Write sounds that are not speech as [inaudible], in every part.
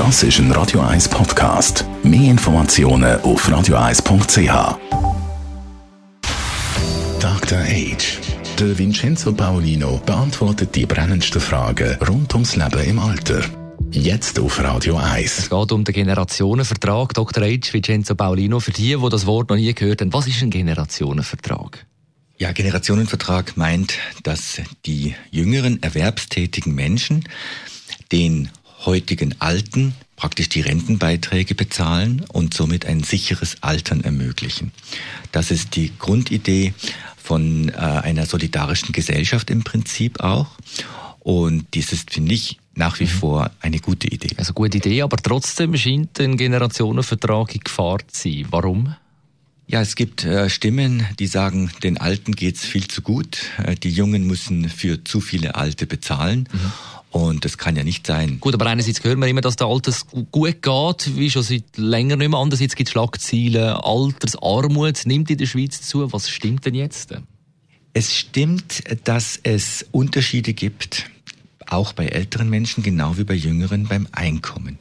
Das ist ein Radio 1 Podcast. Mehr Informationen auf radio1.ch. Dr. Age. Der Vincenzo Paolino beantwortet die brennendsten Fragen rund ums Leben im Alter. Jetzt auf Radio 1. Es geht um den Generationenvertrag. Dr. H. Vincenzo Paolino, für die, die das Wort noch nie gehört haben, was ist ein Generationenvertrag? Ja, Generationenvertrag meint, dass die jüngeren erwerbstätigen Menschen den heutigen Alten praktisch die Rentenbeiträge bezahlen und somit ein sicheres Altern ermöglichen. Das ist die Grundidee von äh, einer solidarischen Gesellschaft im Prinzip auch. Und dies ist, finde ich, nach wie mhm. vor eine gute Idee. Also gute Idee, aber trotzdem scheint ein Generationenvertrag in Gefahr zu sein. Warum? Ja, es gibt äh, Stimmen, die sagen, den Alten geht's viel zu gut. Äh, die Jungen müssen für zu viele Alte bezahlen. Mhm. Und das kann ja nicht sein. Gut, aber einerseits hören wir immer, dass der Alters gut geht, wie schon seit länger nicht mehr. Andererseits gibt es Schlagzeilen, Altersarmut nimmt in der Schweiz zu. Was stimmt denn jetzt? Es stimmt, dass es Unterschiede gibt, auch bei älteren Menschen, genau wie bei jüngeren beim Einkommen.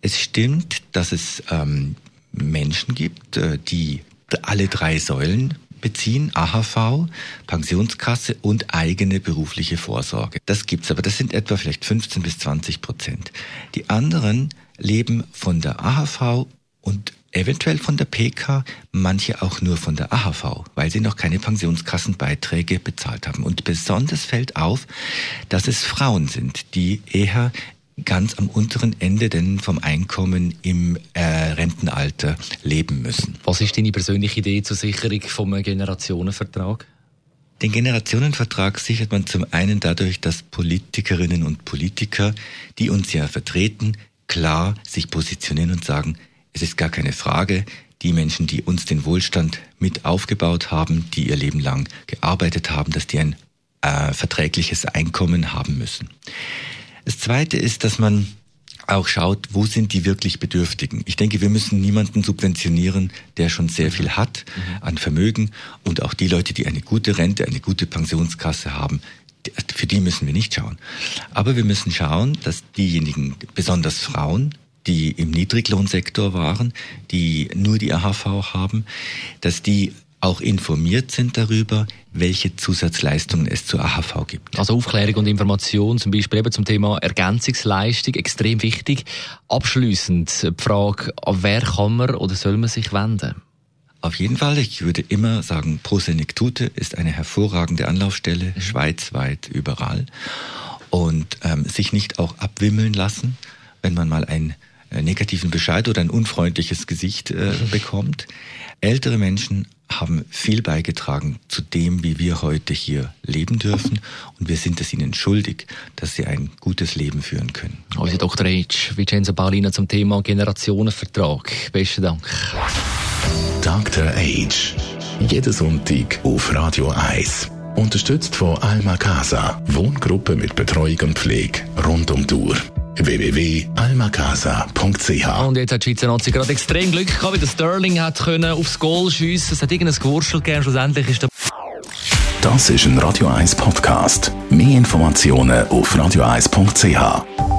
Es stimmt, dass es ähm, Menschen gibt, äh, die alle drei Säulen beziehen, AHV, Pensionskasse und eigene berufliche Vorsorge. Das gibt's, aber das sind etwa vielleicht 15 bis 20 Prozent. Die anderen leben von der AHV und eventuell von der PK, manche auch nur von der AHV, weil sie noch keine Pensionskassenbeiträge bezahlt haben. Und besonders fällt auf, dass es Frauen sind, die eher ganz am unteren Ende denn vom Einkommen im äh, Rentenalter leben müssen. Was ist deine persönliche Idee zur Sicherung vom Generationenvertrag? Den Generationenvertrag sichert man zum einen dadurch, dass Politikerinnen und Politiker, die uns ja vertreten, klar sich positionieren und sagen, es ist gar keine Frage, die Menschen, die uns den Wohlstand mit aufgebaut haben, die ihr Leben lang gearbeitet haben, dass die ein äh, verträgliches Einkommen haben müssen. Das Zweite ist, dass man auch schaut, wo sind die wirklich Bedürftigen. Ich denke, wir müssen niemanden subventionieren, der schon sehr viel hat mhm. an Vermögen und auch die Leute, die eine gute Rente, eine gute Pensionskasse haben, für die müssen wir nicht schauen. Aber wir müssen schauen, dass diejenigen, besonders Frauen, die im Niedriglohnsektor waren, die nur die AHV haben, dass die auch informiert sind darüber, welche Zusatzleistungen es zur AHV gibt. Also Aufklärung und Information, zum Beispiel eben zum Thema Ergänzungsleistung, extrem wichtig. Abschließend die Frage, an wer kann man oder soll man sich wenden? Auf jeden Fall, ich würde immer sagen, Pro Senectute ist eine hervorragende Anlaufstelle, mhm. schweizweit überall. Und ähm, sich nicht auch abwimmeln lassen, wenn man mal einen äh, negativen Bescheid oder ein unfreundliches Gesicht äh, [laughs] bekommt. Ältere Menschen haben viel beigetragen zu dem, wie wir heute hier leben dürfen. Und wir sind es ihnen schuldig, dass sie ein gutes Leben führen können. Also Dr. H. Vincenzo Paulina zum Thema Generationenvertrag. Besten Dank. Dr. H. Jeden Sonntag auf Radio 1. Unterstützt von Alma Casa. Wohngruppe mit Betreuung und Pflege rund um die Uhr www.almacasa.ch Und jetzt hat die Schweizer Nazi gerade extrem Glück gehabt, wie der Sterling hat können aufs Goal schiessen. Es hat irgendein Gewurschel gegeben, schlussendlich ist der Das ist ein Radio 1 Podcast. Mehr Informationen auf radio1.ch.